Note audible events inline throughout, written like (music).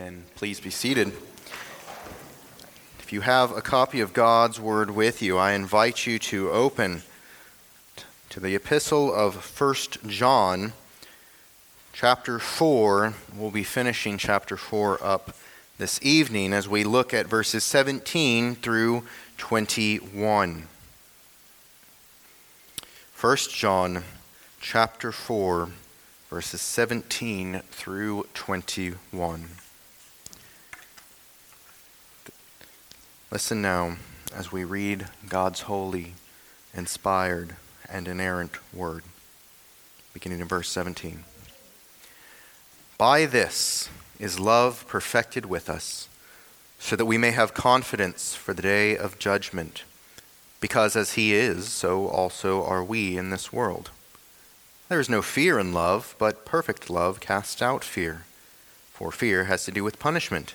Amen. Please be seated. If you have a copy of God's Word with you, I invite you to open to the epistle of 1 John, chapter 4. We'll be finishing chapter 4 up this evening as we look at verses 17 through 21. 1 John chapter 4 verses 17 through 21. Listen now as we read God's holy, inspired, and inerrant word, beginning in verse 17. By this is love perfected with us, so that we may have confidence for the day of judgment, because as He is, so also are we in this world. There is no fear in love, but perfect love casts out fear. For fear has to do with punishment,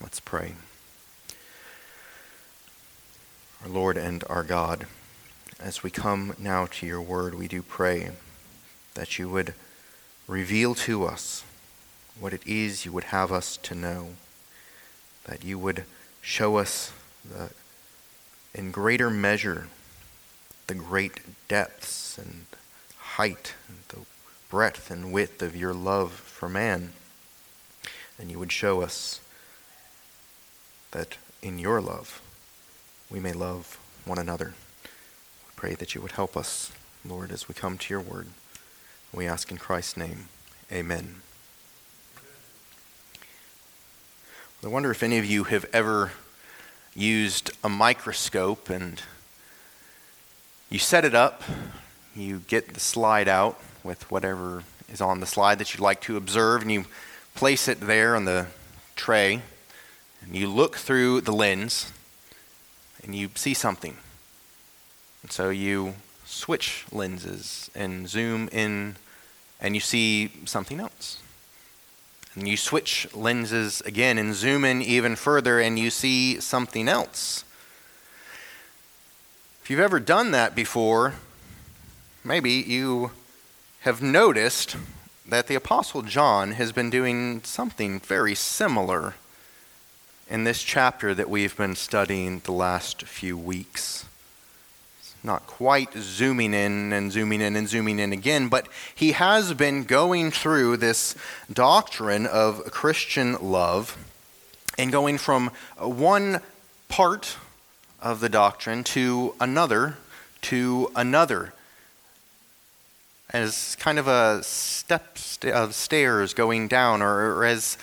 Let's pray. Our Lord and our God, as we come now to your word, we do pray that you would reveal to us what it is you would have us to know, that you would show us the, in greater measure the great depths and height, and the breadth and width of your love for man. And you would show us that in your love we may love one another. We pray that you would help us, Lord, as we come to your word. We ask in Christ's name. Amen. I wonder if any of you have ever used a microscope and you set it up you get the slide out with whatever is on the slide that you'd like to observe, and you place it there on the tray, and you look through the lens, and you see something. And so you switch lenses and zoom in, and you see something else. And you switch lenses again and zoom in even further, and you see something else. If you've ever done that before, maybe you have noticed that the Apostle John has been doing something very similar in this chapter that we've been studying the last few weeks. Not quite zooming in and zooming in and zooming in again, but he has been going through this doctrine of Christian love and going from one part of the doctrine to another to another as kind of a step of stairs going down or, or as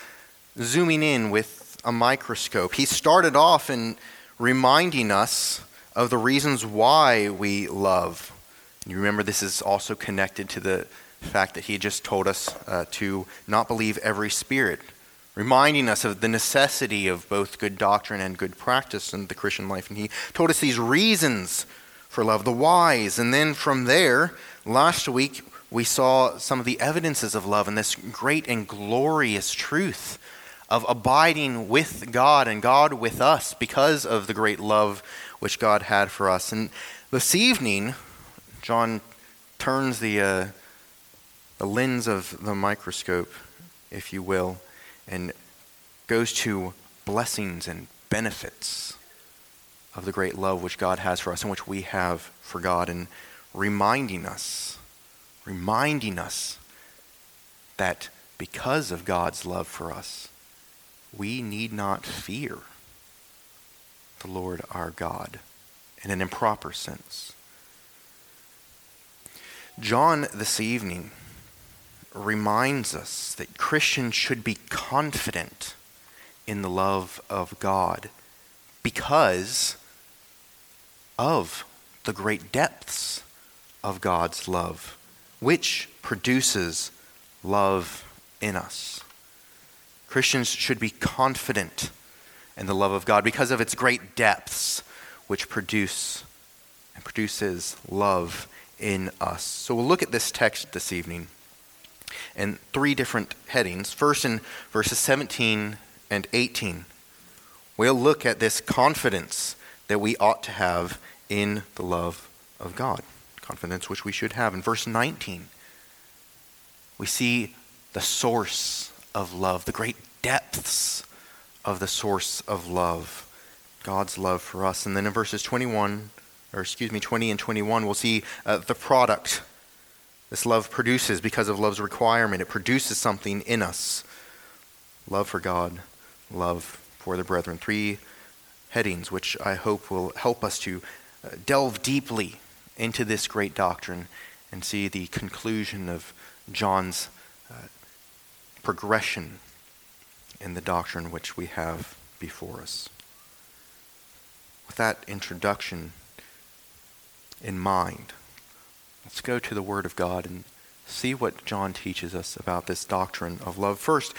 zooming in with a microscope. He started off in reminding us of the reasons why we love. You remember this is also connected to the fact that he just told us uh, to not believe every spirit, reminding us of the necessity of both good doctrine and good practice in the Christian life. And he told us these reasons for love, the whys. And then from there, Last week, we saw some of the evidences of love and this great and glorious truth of abiding with God and God with us because of the great love which God had for us. And this evening, John turns the, uh, the lens of the microscope, if you will, and goes to blessings and benefits of the great love which God has for us and which we have for God. And reminding us, reminding us that because of God's love for us, we need not fear the Lord our God in an improper sense. John this evening reminds us that Christians should be confident in the love of God because of the great depths of God's love, which produces love in us. Christians should be confident in the love of God because of its great depths, which produce and produces love in us. So we'll look at this text this evening in three different headings. First, in verses 17 and 18, we'll look at this confidence that we ought to have in the love of God, confidence which we should have. In verse 19, we see the source of love, the great depths of the source of love, God's love for us. And then in verses 21, or excuse me, 20 and 21, we'll see uh, the product this love produces because of love's requirement. It produces something in us love for God, love for the brethren. Three headings which I hope will help us to uh, delve deeply into this great doctrine and see the conclusion of John's uh, progression in the doctrine which we have before us. With that introduction in mind, let's go to the Word of God and see what John teaches us about this doctrine of love. First,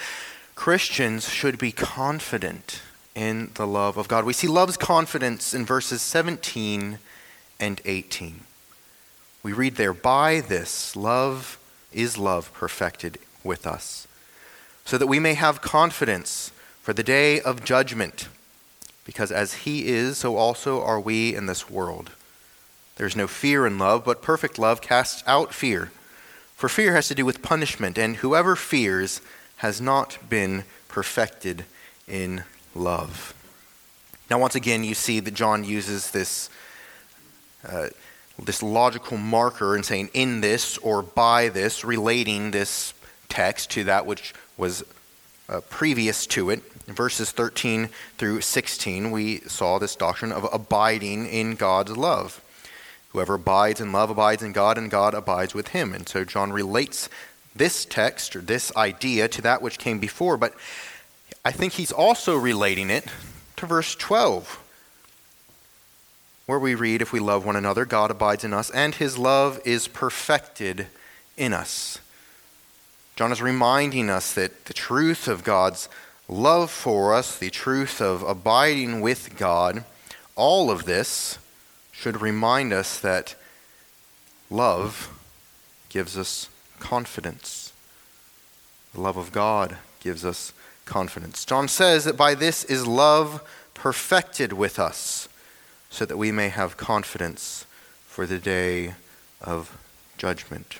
Christians should be confident in the love of God. We see love's confidence in verses 17 and 18. We read there, By this, love is love perfected with us so that we may have confidence for the day of judgment. Because as he is, so also are we in this world. There's no fear in love, but perfect love casts out fear. For fear has to do with punishment, and whoever fears has not been perfected in love. Now, once again, you see that John uses this, uh, this logical marker in saying in this or by this, relating this text to that which was uh, previous to it. Verses 13 through 16, we saw this doctrine of abiding in God's love. Whoever abides in love abides in God, and God abides with him. And so John relates this text or this idea to that which came before, but I think he's also relating it to verse 12, where we read, If we love one another, God abides in us, and his love is perfected in us. John is reminding us that the truth of God's love for us, the truth of abiding with God, all of this should remind us that love gives us confidence. The love of God gives us confidence. John says that by this is love perfected with us, so that we may have confidence for the day of judgment.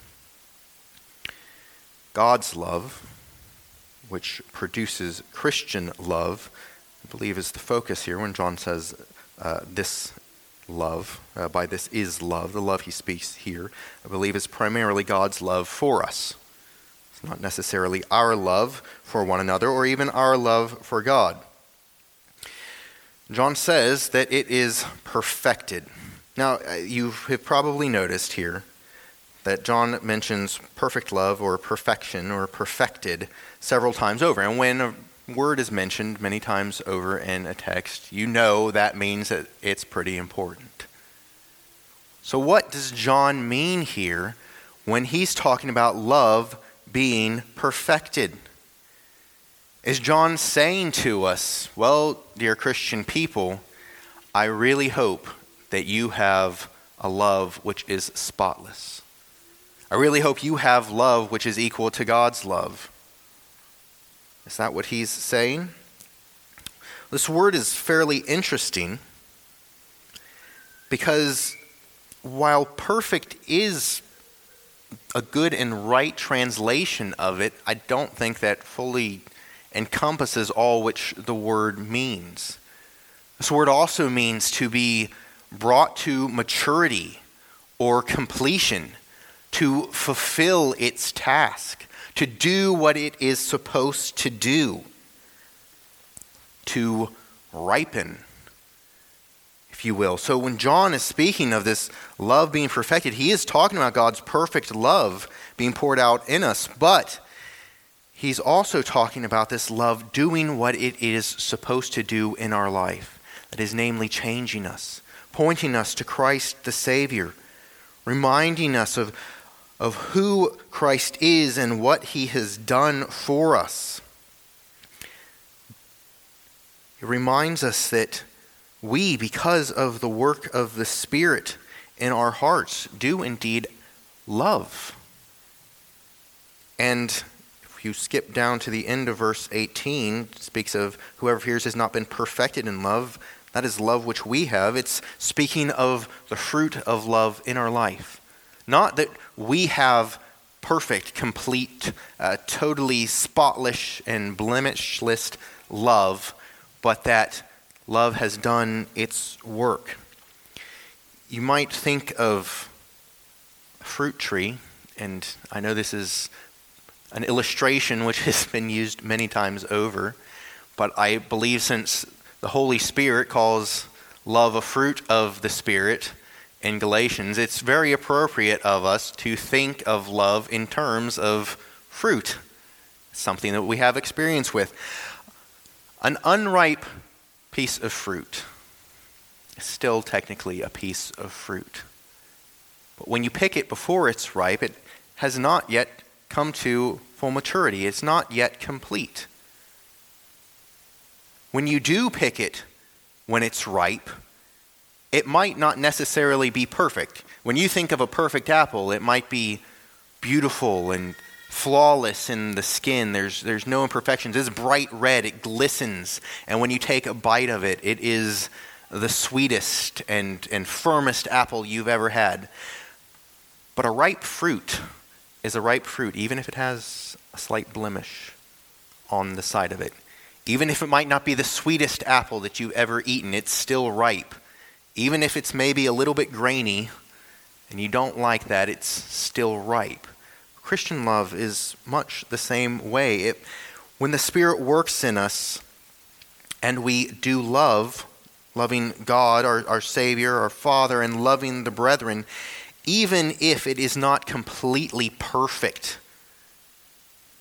God's love, which produces Christian love, I believe is the focus here when John says uh, this love, uh, by this is love, the love he speaks here, I believe is primarily God's love for us. It's not necessarily our love for one another or even our love for God. John says that it is perfected. Now, uh, you have probably noticed here that John mentions perfect love or perfection or perfected several times over. And when a word is mentioned many times over in a text, you know that means that it's pretty important. So, what does John mean here when he's talking about love being perfected? Is John saying to us, well, dear Christian people, I really hope that you have a love which is spotless? I really hope you have love which is equal to God's love. Is that what he's saying? This word is fairly interesting because while perfect is a good and right translation of it, I don't think that fully encompasses all which the word means. This word also means to be brought to maturity or completion to fulfill its task, to do what it is supposed to do, to ripen, if you will. So when John is speaking of this love being perfected, he is talking about God's perfect love being poured out in us, but he's also talking about this love doing what it is supposed to do in our life. That is, namely, changing us, pointing us to Christ the Savior, reminding us of of who Christ is and what he has done for us. It reminds us that we, because of the work of the Spirit in our hearts, do indeed love. And if you skip down to the end of verse 18, it speaks of whoever hears has not been perfected in love. That is love which we have. It's speaking of the fruit of love in our life. Not that we have perfect, complete, uh, totally spotless and blemishless love, but that love has done its work. You might think of a fruit tree, and I know this is an illustration which has (laughs) been used many times over, but I believe since the Holy Spirit calls love a fruit of the Spirit in Galatians, it's very appropriate of us to think of love in terms of fruit, something that we have experience with. An unripe piece of fruit is still technically a piece of fruit. But when you pick it before it's ripe, it has not yet come to full maturity. It's not yet complete. When you do pick it when it's ripe, it might not necessarily be perfect. When you think of a perfect apple, it might be beautiful and flawless in the skin. There's, there's no imperfections. It's bright red, it glistens. And when you take a bite of it, it is the sweetest and, and firmest apple you've ever had. But a ripe fruit is a ripe fruit, even if it has a slight blemish on the side of it. Even if it might not be the sweetest apple that you've ever eaten, it's still ripe. Even if it's maybe a little bit grainy and you don't like that, it's still ripe. Christian love is much the same way. It, when the Spirit works in us and we do love, loving God, our, our Savior, our Father, and loving the brethren, even if it is not completely perfect,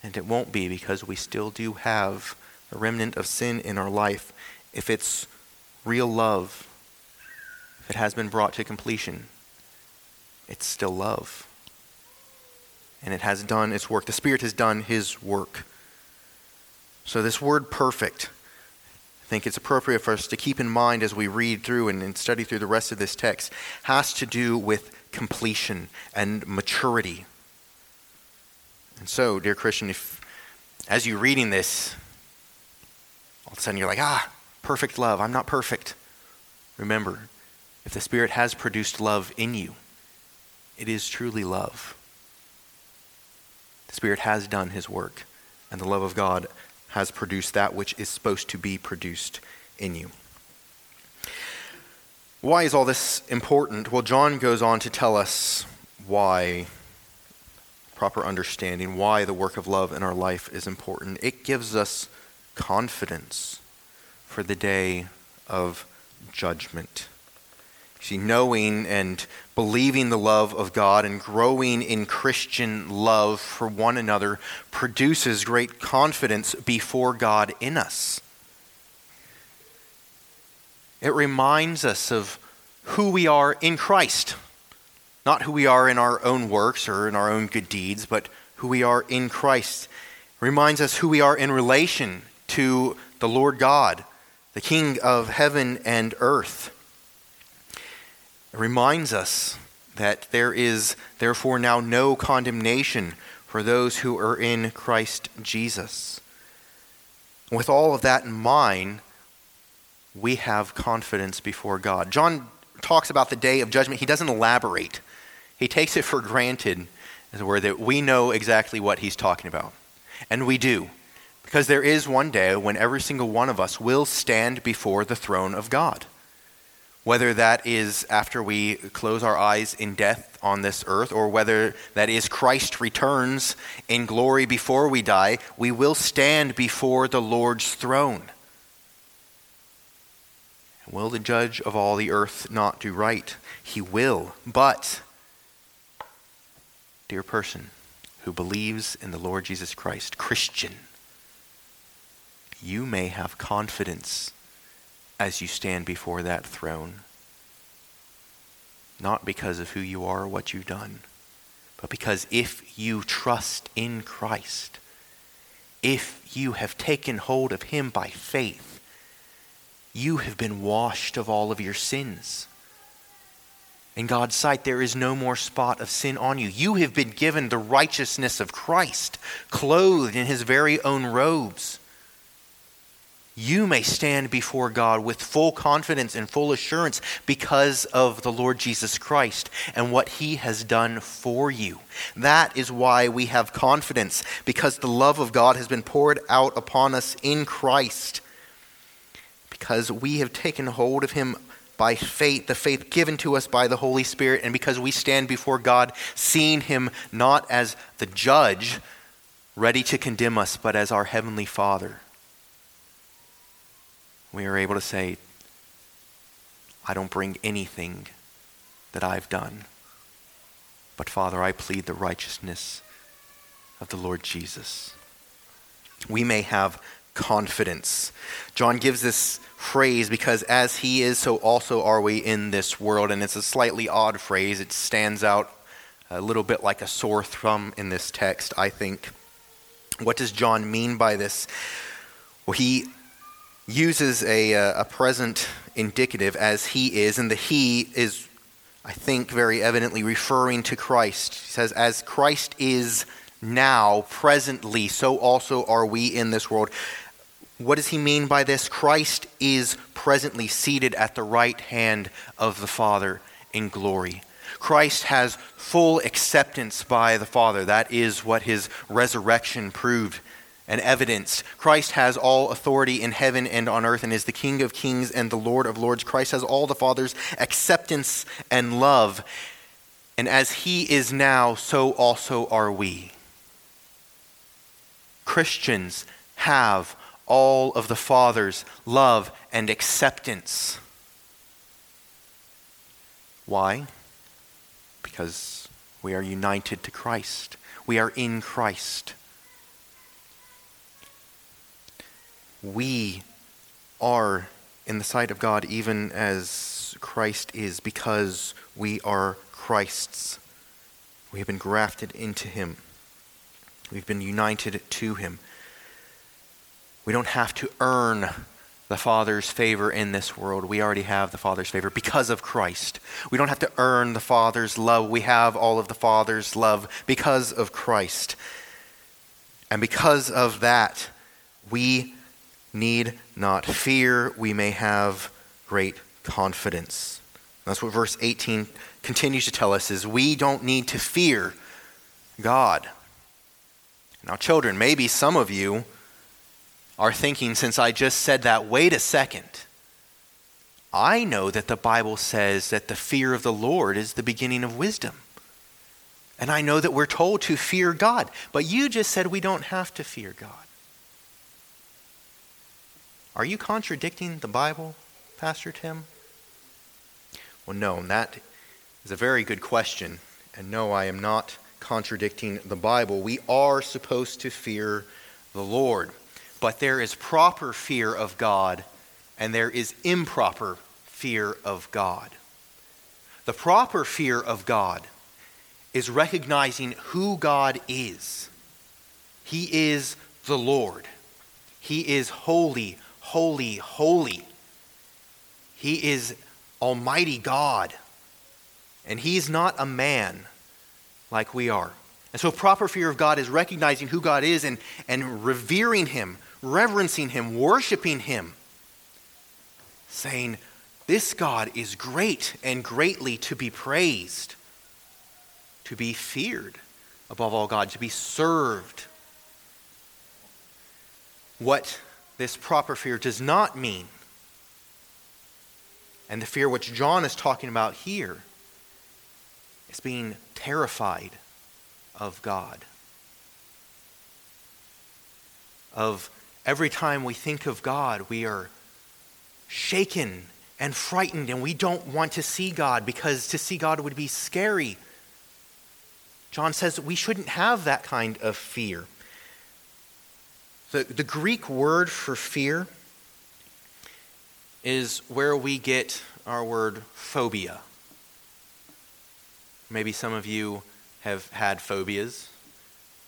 and it won't be because we still do have a remnant of sin in our life, if it's real love, it has been brought to completion, it's still love and it has done its work. The Spirit has done His work. So, this word perfect, I think it's appropriate for us to keep in mind as we read through and, and study through the rest of this text, has to do with completion and maturity. And so, dear Christian, if as you're reading this, all of a sudden you're like, ah, perfect love. I'm not perfect. Remember, if the Spirit has produced love in you, it is truly love. The Spirit has done His work, and the love of God has produced that which is supposed to be produced in you. Why is all this important? Well, John goes on to tell us why proper understanding, why the work of love in our life is important. It gives us confidence for the day of judgment. See, knowing and believing the love of God and growing in Christian love for one another produces great confidence before God in us. It reminds us of who we are in Christ. Not who we are in our own works or in our own good deeds, but who we are in Christ. It reminds us who we are in relation to the Lord God, the King of heaven and earth. Reminds us that there is therefore now no condemnation for those who are in Christ Jesus. With all of that in mind, we have confidence before God. John talks about the day of judgment. He doesn't elaborate, he takes it for granted, as it were, that we know exactly what he's talking about. And we do. Because there is one day when every single one of us will stand before the throne of God whether that is after we close our eyes in death on this earth, or whether that is Christ returns in glory before we die, we will stand before the Lord's throne. Will the judge of all the earth not do right? He will. But, dear person who believes in the Lord Jesus Christ, Christian, you may have confidence as you stand before that throne. Not because of who you are or what you've done, but because if you trust in Christ, if you have taken hold of Him by faith, you have been washed of all of your sins. In God's sight, there is no more spot of sin on you. You have been given the righteousness of Christ, clothed in his very own robes. You may stand before God with full confidence and full assurance because of the Lord Jesus Christ and what he has done for you. That is why we have confidence, because the love of God has been poured out upon us in Christ, because we have taken hold of him by faith, the faith given to us by the Holy Spirit, and because we stand before God, seeing Him not as the judge ready to condemn us, but as our Heavenly Father, we are able to say, I don't bring anything that I've done, but Father, I plead the righteousness of the Lord Jesus. We may have confidence. John gives this phrase because as he is, so also are we in this world. And it's a slightly odd phrase. It stands out a little bit like a sore thumb in this text, I think. What does John mean by this? Well, he uses a, uh, a present indicative as he is, and the he is, I think, very evidently referring to Christ. He says, As Christ is now, presently, so also are we in this world. What does he mean by this? Christ is presently seated at the right hand of the Father in glory. Christ has full acceptance by the Father. That is what his resurrection proved and evidenced. Christ has all authority in heaven and on earth and is the King of kings and the Lord of lords. Christ has all the Father's acceptance and love. And as he is now, so also are we. Christians have all of the Father's love and acceptance. Why? Because we are united to Christ. We are in Christ. We are in the sight of God even as Christ is because we are Christ's. We have been grafted into Him. We've been united to Him. We don't have to earn the Father's favor in this world. We already have the Father's favor because of Christ. We don't have to earn the Father's love. We have all of the Father's love because of Christ. And because of that, we need not fear. We may have great confidence. That's what verse 18 continues to tell us is we don't need to fear God. Now children, maybe some of you are thinking, since I just said that, wait a second. I know that the Bible says that the fear of the Lord is the beginning of wisdom. And I know that we're told to fear God. But you just said we don't have to fear God. Are you contradicting the Bible, Pastor Tim? Well, no, and that is a very good question. And no, I am not contradicting the Bible. We are supposed to fear the Lord. But there is proper fear of God and there is improper fear of God. The proper fear of God is recognizing who God is. He is the Lord. He is holy, holy, holy. He is Almighty God. And He's not a man like we are. And so, proper fear of God is recognizing who God is and, and revering Him, reverencing Him, worshiping Him, saying, This God is great and greatly to be praised, to be feared above all God, to be served. What this proper fear does not mean, and the fear which John is talking about here, is being terrified of God. Of Every time we think of God, we are shaken and frightened, and we don't want to see God because to see God would be scary. John says we shouldn't have that kind of fear. The, the Greek word for fear is where we get our word phobia. Maybe some of you have had phobias.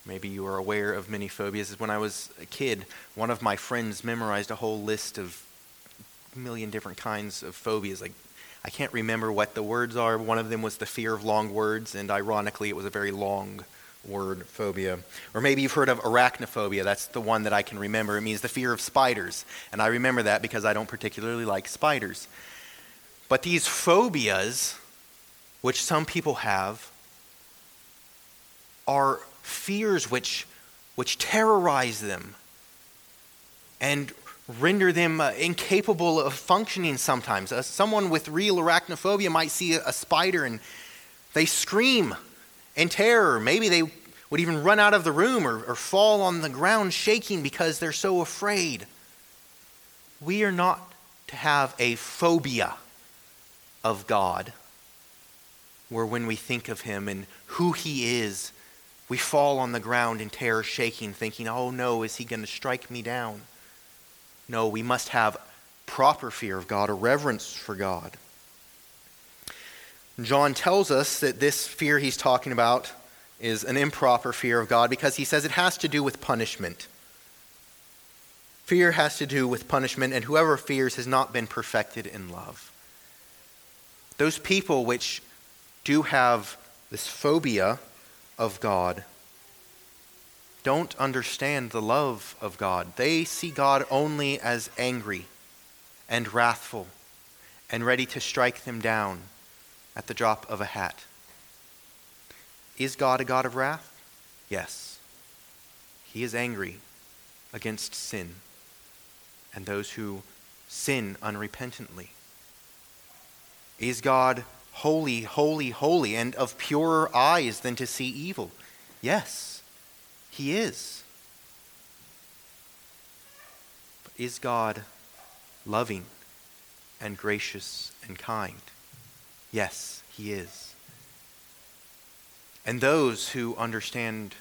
Maybe you are aware of many phobias. When I was a kid, one of my friends memorized a whole list of million different kinds of phobias. Like, I can't remember what the words are. One of them was the fear of long words, and ironically, it was a very long word, phobia. Or maybe you've heard of arachnophobia. That's the one that I can remember. It means the fear of spiders. And I remember that because I don't particularly like spiders. But these phobias, which some people have, are fears which, which terrorize them and render them uh, incapable of functioning sometimes. Uh, someone with real arachnophobia might see a, a spider and they scream in terror. Maybe they would even run out of the room or, or fall on the ground shaking because they're so afraid. We are not to have a phobia of God, where when we think of Him and who He is, we fall on the ground in terror, shaking, thinking, oh no, is He going to strike me down? No, we must have proper fear of God, a reverence for God. John tells us that this fear he's talking about is an improper fear of God because he says it has to do with punishment. Fear has to do with punishment, and whoever fears has not been perfected in love. Those people which do have this phobia of God don't understand the love of God. They see God only as angry and wrathful and ready to strike them down at the drop of a hat. Is God a God of wrath? Yes. He is angry against sin and those who sin unrepentantly. Is God holy, holy, holy, and of purer eyes than to see evil? Yes, He is. But is God loving and gracious and kind? Yes, He is. And those who understand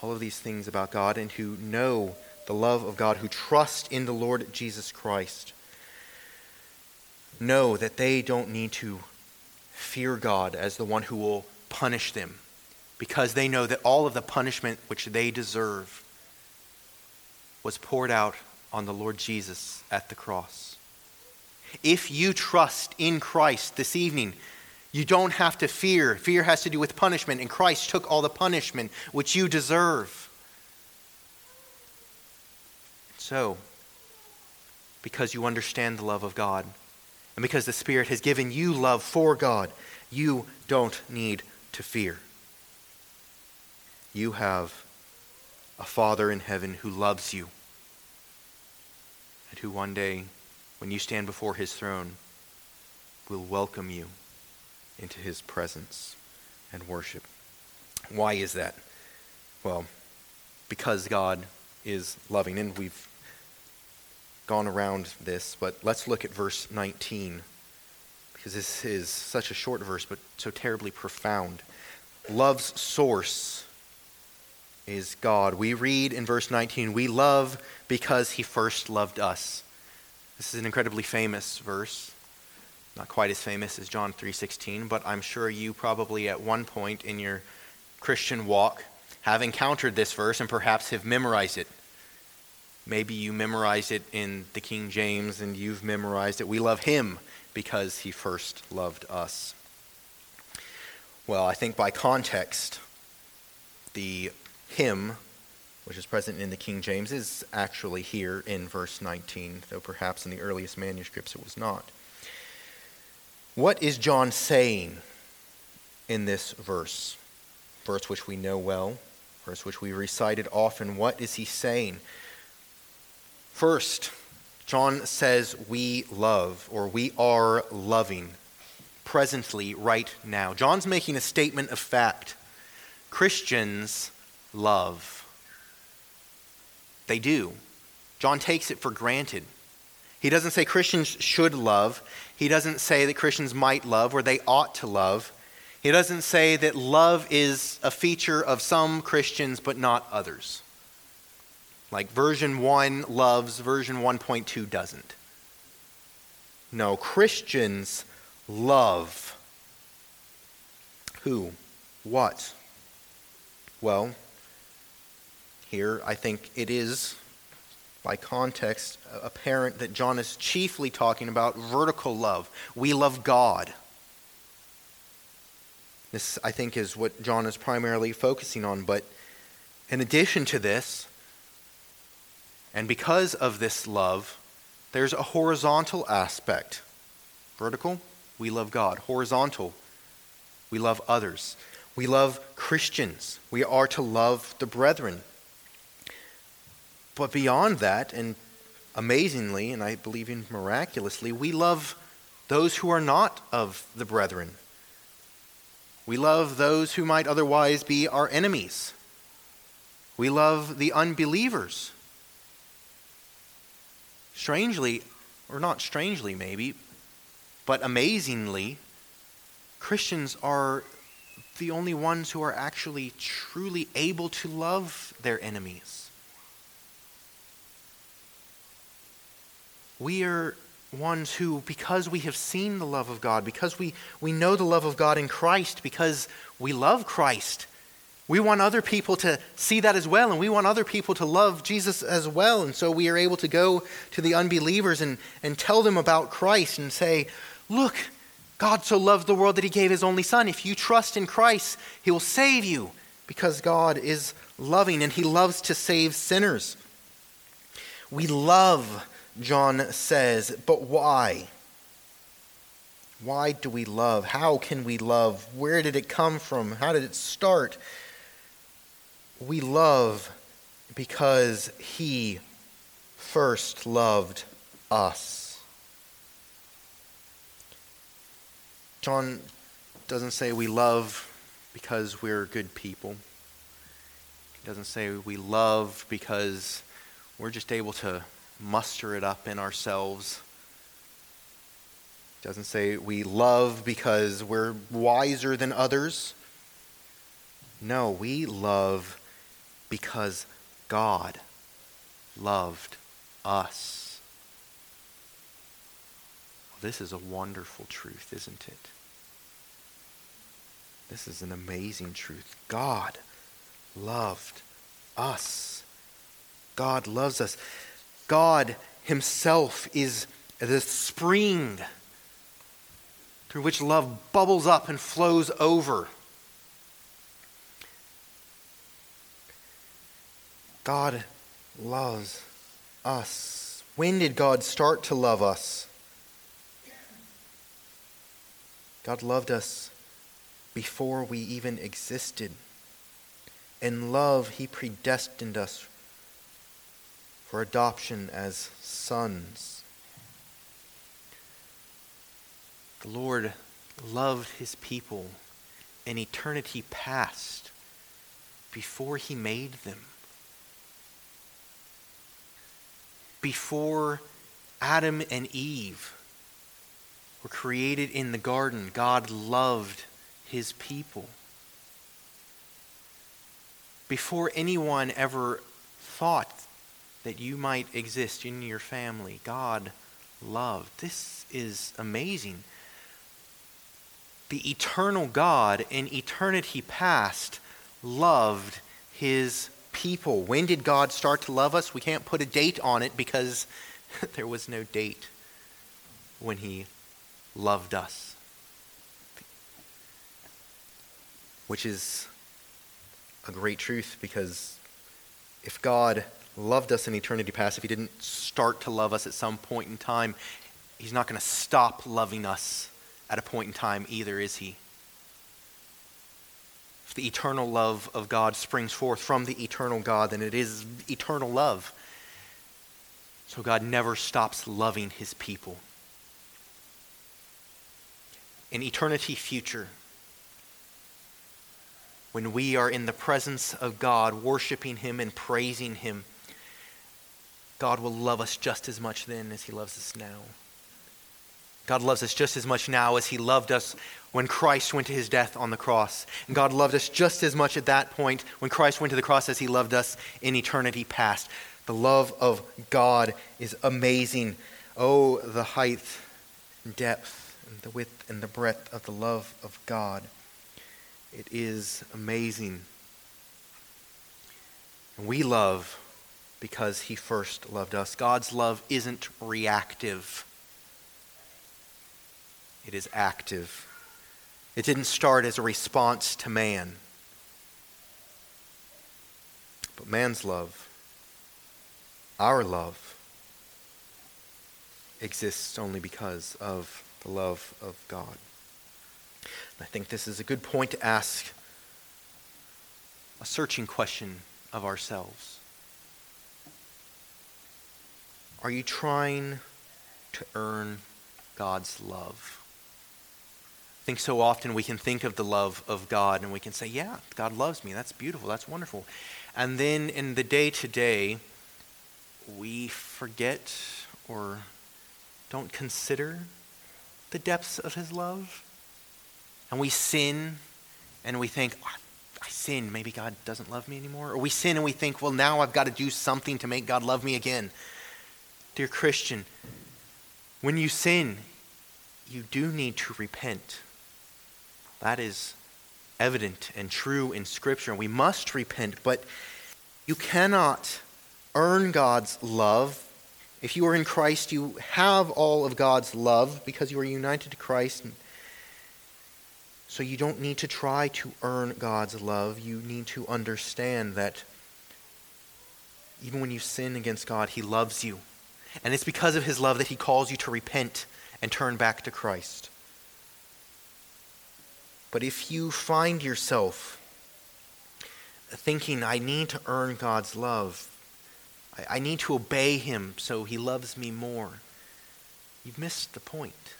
all of these things about God and who know the love of God, who trust in the Lord Jesus Christ, know that they don't need to fear God as the one who will punish them because they know that all of the punishment which they deserve was poured out on the Lord Jesus at the cross. If you trust in Christ this evening, you don't have to fear. Fear has to do with punishment, and Christ took all the punishment which you deserve. So, because you understand the love of God, and because the Spirit has given you love for God, you don't need to fear. You have a Father in heaven who loves you, and who one day, when you stand before his throne, will welcome you into his presence and worship. Why is that? Well, because God is loving. And we've gone around this, but let's look at verse 19 because this is such a short verse, but so terribly profound. Love's source is God. We read in verse 19, We love because he first loved us. This is an incredibly famous verse not quite as famous as John 3:16, but I'm sure you probably at one point in your Christian walk have encountered this verse and perhaps have memorized it. Maybe you memorized it in the King James and you've memorized it. We love him because he first loved us. Well, I think by context, the him, which is present in the King James, is actually here in verse 19, though perhaps in the earliest manuscripts it was not. What is John saying in this verse? Verse which we know well, verse which we recited often. What is he saying? First, John says we love, or we are loving, presently, right now. John's making a statement of fact. Christians love. They do. John takes it for granted. He doesn't say Christians should love. He doesn't say that Christians might love or they ought to love. He doesn't say that love is a feature of some Christians but not others. Like version 1 loves, version 1.2 doesn't. No, Christians love. Who? What? Well, here I think it is by context apparent that John is chiefly talking about vertical love. We love God. This, I think, is what John is primarily focusing on. But in addition to this, and because of this love, there's a horizontal aspect. Vertical, we love God. Horizontal, we love others. We love Christians. We are to love the brethren. But beyond that, and amazingly, and I believe in miraculously, we love those who are not of the brethren. We love those who might otherwise be our enemies. We love the unbelievers. Strangely, or not strangely maybe, but amazingly, Christians are the only ones who are actually truly able to love their enemies. We are ones who, because we have seen the love of God, because we, we know the love of God in Christ, because we love Christ, we want other people to see that as well, and we want other people to love Jesus as well. And so we are able to go to the unbelievers and, and tell them about Christ and say, Look, God so loved the world that he gave his only Son. If you trust in Christ, he will save you because God is loving and he loves to save sinners. We love, John says, but why? Why do we love? How can we love? Where did it come from? How did it start? We love because he first loved us. John doesn't say we love because we're good people. He doesn't say we love because we're just able to muster it up in ourselves. He doesn't say we love because we're wiser than others. No, we love because God loved us. This is a wonderful truth, isn't it? This is an amazing truth. God loved us. God loves us. God Himself is the spring through which love bubbles up and flows over. God loves us. When did God start to love us? God loved us before we even existed. In love, He predestined us for adoption as sons. The Lord loved His people in eternity past before He made them. before Adam and Eve were created in the garden, God loved his people. Before anyone ever thought that you might exist in your family, God loved. This is amazing. The eternal God in eternity past loved his people. When did God start to love us? We can't put a date on it because (laughs) there was no date when He loved us. Which is a great truth because if God loved us in eternity past, if He didn't start to love us at some point in time, He's not going to stop loving us at a point in time either, is He? if the eternal love of God springs forth from the eternal God, then it is eternal love. So God never stops loving his people. In eternity future, when we are in the presence of God, worshiping him and praising him, God will love us just as much then as he loves us now. God loves us just as much now as he loved us when Christ went to his death on the cross. And God loved us just as much at that point when Christ went to the cross as he loved us in eternity past. The love of God is amazing. Oh, the height and depth and the width and the breadth of the love of God. It is amazing. And we love because he first loved us. God's love isn't reactive, it is active. It didn't start as a response to man. But man's love, our love, exists only because of the love of God. I think this is a good point to ask a searching question of ourselves. Are you trying to earn God's love? I think so often we can think of the love of God and we can say, Yeah, God loves me. That's beautiful. That's wonderful. And then in the day to day, we forget or don't consider the depths of His love. And we sin and we think, I sin. Maybe God doesn't love me anymore. Or we sin and we think, well, now I've got to do something to make God love me again. Dear Christian, when you sin, you do need to repent. That is evident and true in Scripture. We must repent, but you cannot earn God's love. If you are in Christ, you have all of God's love because you are united to Christ. So you don't need to try to earn God's love. You need to understand that even when you sin against God, He loves you. And it's because of his love that he calls you to repent and turn back to Christ. But if you find yourself thinking, I need to earn God's love, I, I need to obey him so he loves me more, you've missed the point.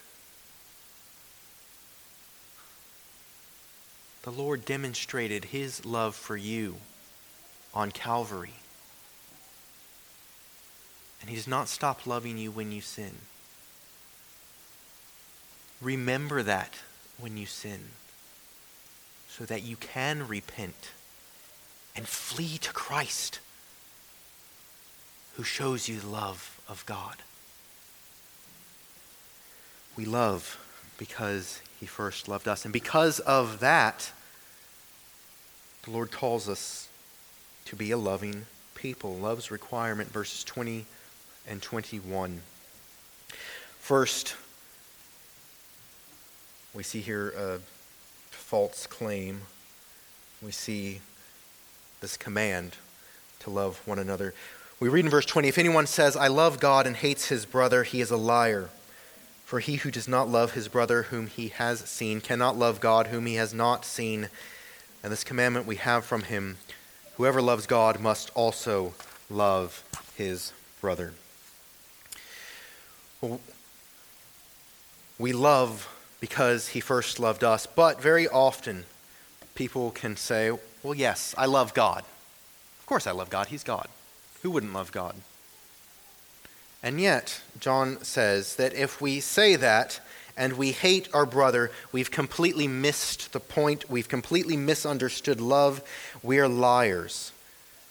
The Lord demonstrated his love for you on Calvary. And He does not stop loving you when you sin. Remember that when you sin so that you can repent and flee to Christ who shows you the love of God. We love because he first loved us. And because of that, the Lord calls us to be a loving people. Love's requirement, verses 20 and 21. First, we see here a false claim. We see this command to love one another. We read in verse 20 If anyone says, I love God and hates his brother, he is a liar. For he who does not love his brother whom he has seen cannot love God whom he has not seen. And this commandment we have from him whoever loves God must also love his brother. We love because he first loved us, but very often people can say, well, yes, I love God. Of course I love God. He's God. Who wouldn't love God? And yet, John says that if we say that and we hate our brother, we've completely missed the point. We've completely misunderstood love. We are liars.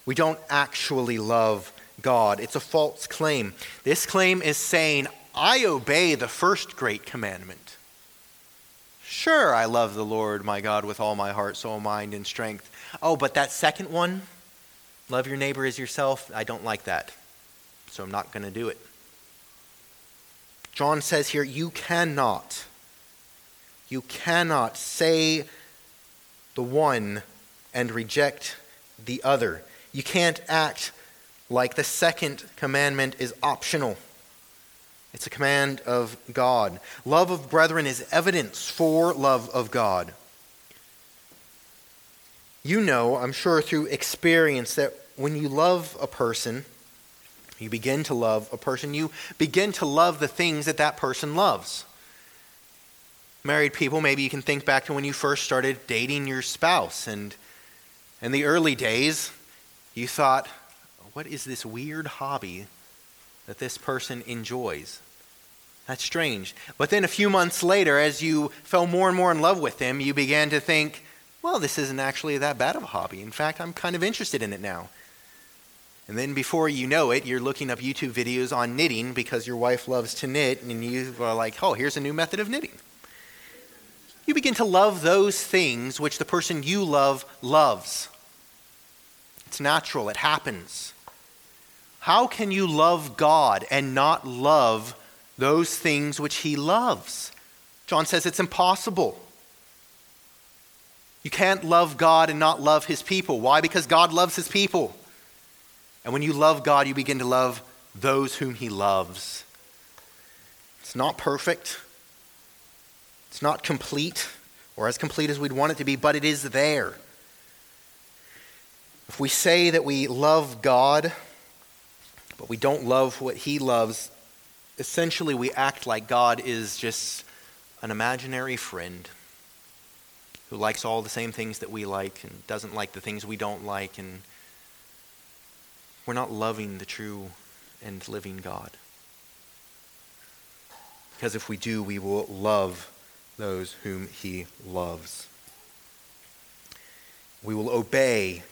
We don't actually love God. It's a false claim. This claim is saying, I obey the first great commandment. Sure, I love the Lord my God with all my heart, soul, mind, and strength. Oh, but that second one, love your neighbor as yourself, I don't like that. So I'm not going to do it. John says here, you cannot, you cannot say the one and reject the other. You can't act like the second commandment is optional. It's a command of God. Love of brethren is evidence for love of God. You know, I'm sure through experience, that when you love a person, you begin to love a person, you begin to love the things that that person loves. Married people, maybe you can think back to when you first started dating your spouse. And in the early days, you thought, what is this weird hobby that this person enjoys? That's strange. But then a few months later, as you fell more and more in love with him, you began to think, well, this isn't actually that bad of a hobby. In fact, I'm kind of interested in it now. And then before you know it, you're looking up YouTube videos on knitting because your wife loves to knit, and you are like, oh, here's a new method of knitting. You begin to love those things which the person you love loves. It's natural, it happens. How can you love God and not love those things which he loves? John says it's impossible. You can't love God and not love his people. Why? Because God loves his people. And when you love God, you begin to love those whom he loves. It's not perfect, it's not complete, or as complete as we'd want it to be, but it is there. If we say that we love God, but we don't love what he loves, essentially we act like God is just an imaginary friend who likes all the same things that we like and doesn't like the things we don't like, and we're not loving the true and living God. Because if we do, we will love those whom he loves. We will obey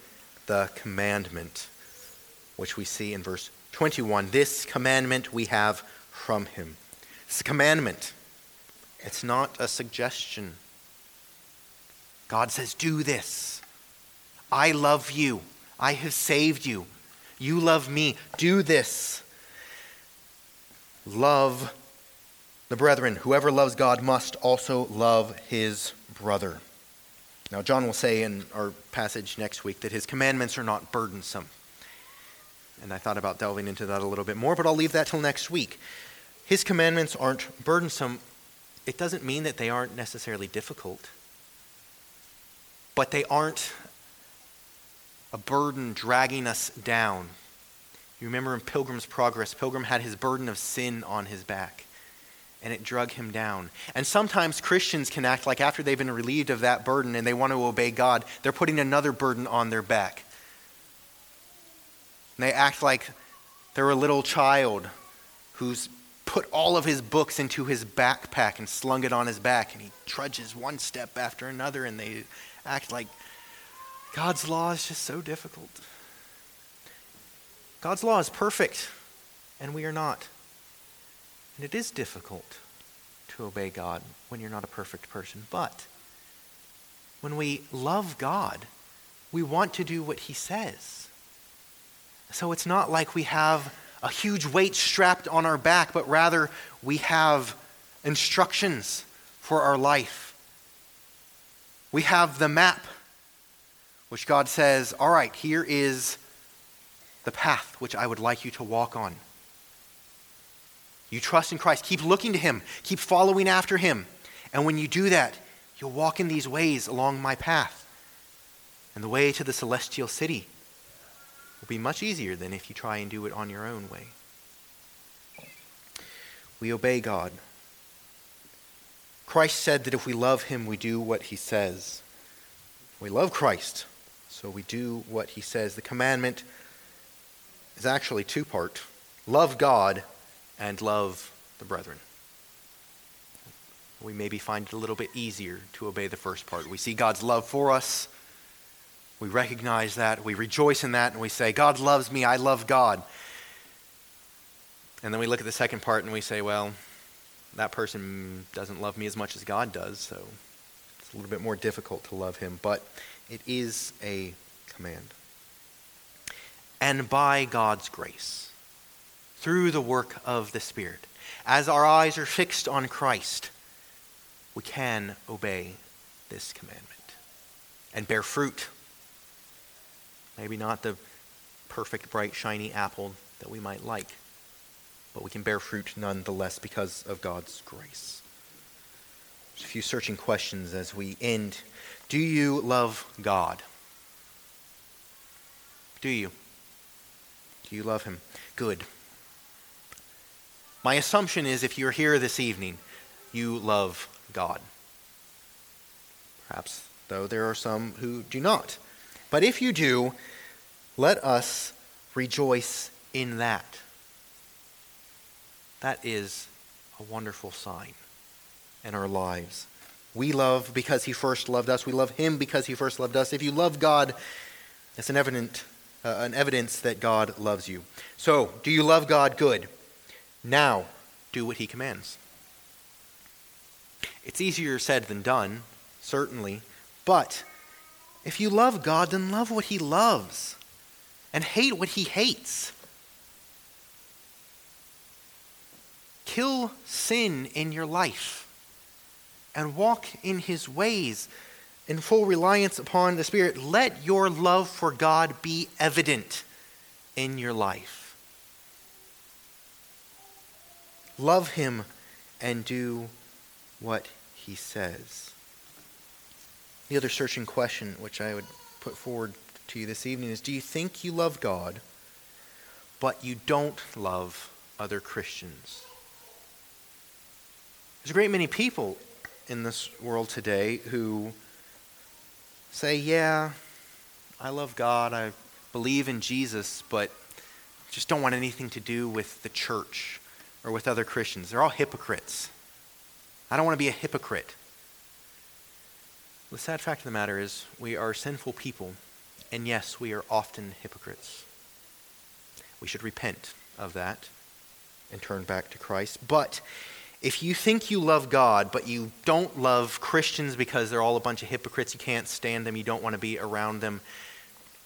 the commandment, which we see in verse 21. This commandment we have from him. It's a commandment, it's not a suggestion. God says, Do this. I love you. I have saved you. You love me. Do this. Love the brethren. Whoever loves God must also love his brother. Now, John will say in our passage next week that his commandments are not burdensome. And I thought about delving into that a little bit more, but I'll leave that till next week. His commandments aren't burdensome. It doesn't mean that they aren't necessarily difficult, but they aren't a burden dragging us down. You remember in Pilgrim's Progress, Pilgrim had his burden of sin on his back and it drug him down. And sometimes Christians can act like after they've been relieved of that burden and they want to obey God, they're putting another burden on their back. And they act like they're a little child who's put all of his books into his backpack and slung it on his back, and he trudges one step after another, and they act like God's law is just so difficult. God's law is perfect, and we are not. And it is difficult to obey God when you're not a perfect person. But when we love God, we want to do what He says. So it's not like we have a huge weight strapped on our back, but rather we have instructions for our life. We have the map, which God says, All right, here is the path which I would like you to walk on. You trust in Christ. Keep looking to Him. Keep following after Him. And when you do that, you'll walk in these ways along my path. And the way to the celestial city will be much easier than if you try and do it on your own way. We obey God. Christ said that if we love Him, we do what He says. We love Christ, so we do what He says. The commandment is actually two part love God and love the brethren. We maybe find it a little bit easier to obey the first part. We see God's love for us. We recognize that. We rejoice in that. And we say, God loves me. I love God. And then we look at the second part and we say, well, that person doesn't love me as much as God does. So it's a little bit more difficult to love him. But it is a command. And by God's grace through the work of the Spirit. As our eyes are fixed on Christ, we can obey this commandment and bear fruit. Maybe not the perfect, bright, shiny apple that we might like, but we can bear fruit nonetheless because of God's grace. A few searching questions as we end. Do you love God? Do you? Do you love Him? Good. My assumption is if you're here this evening, you love God. Perhaps, though, there are some who do not. But if you do, let us rejoice in that. That is a wonderful sign in our lives. We love because he first loved us. We love him because he first loved us. If you love God, it's an evident uh, an evidence that God loves you. So, do you love God? Good. Now, do what he commands. It's easier said than done, certainly, but if you love God, then love what He loves and hate what He hates. Kill sin in your life and walk in His ways in full reliance upon the Spirit. Let your love for God be evident in your life. Love Him and do what He says. The other searching question, which I would put forward to you this evening, is Do you think you love God, but you don't love other Christians? There's a great many people in this world today who say, Yeah, I love God, I believe in Jesus, but just don't want anything to do with the church or with other Christians. They're all hypocrites. I don't want to be a hypocrite. The sad fact of the matter is, we are sinful people, and yes, we are often hypocrites. We should repent of that and turn back to Christ. But if you think you love God, but you don't love Christians because they're all a bunch of hypocrites, you can't stand them, you don't want to be around them,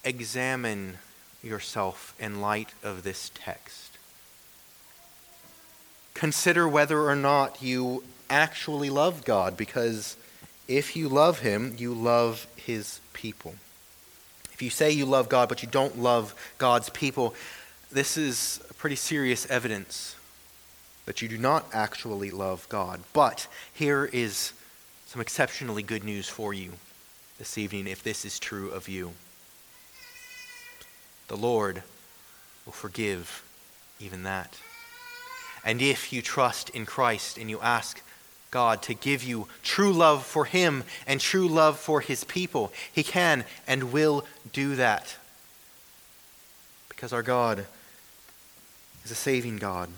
examine yourself in light of this text. Consider whether or not you actually love God, because if you love Him, you love His people. If you say you love God, but you don't love God's people, this is pretty serious evidence that you do not actually love God. But here is some exceptionally good news for you this evening if this is true of you. The Lord will forgive even that. And if you trust in Christ and you ask God to give you true love for Him and true love for His people. He can and will do that. Because our God is a saving God.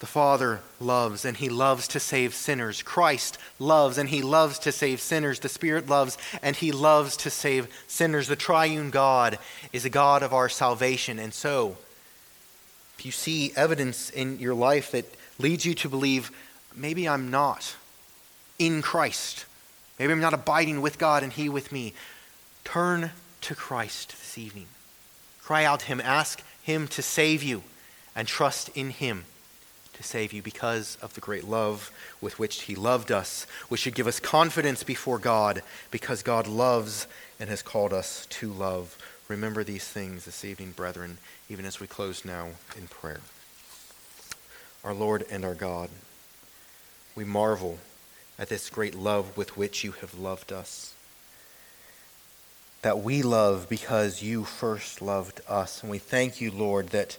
The Father loves and He loves to save sinners. Christ loves and He loves to save sinners. The Spirit loves and He loves to save sinners. The triune God is a God of our salvation. And so, if you see evidence in your life that leads you to believe maybe I'm not in Christ. Maybe I'm not abiding with God and He with me. Turn to Christ this evening. Cry out to Him. Ask Him to save you and trust in Him to save you because of the great love with which He loved us, which should give us confidence before God because God loves and has called us to love. Remember these things this evening, brethren, even as we close now in prayer. Our Lord and our God, we marvel at this great love with which you have loved us. That we love because you first loved us. And we thank you, Lord, that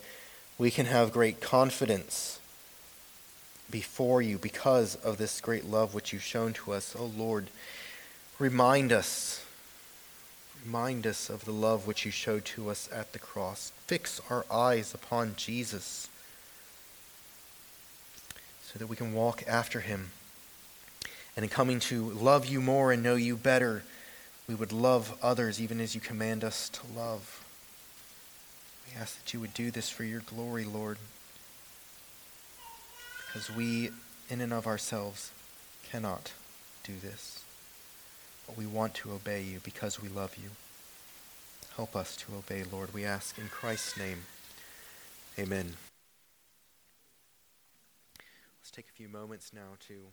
we can have great confidence before you because of this great love which you've shown to us. Oh, Lord, remind us. Remind us of the love which you showed to us at the cross. Fix our eyes upon Jesus so that we can walk after him. And in coming to love you more and know you better, we would love others even as you command us to love. We ask that you would do this for your glory, Lord, because we, in and of ourselves, cannot do this. But we want to obey you because we love you. Help us to obey, Lord. We ask in Christ's name. Amen. Take a few moments now to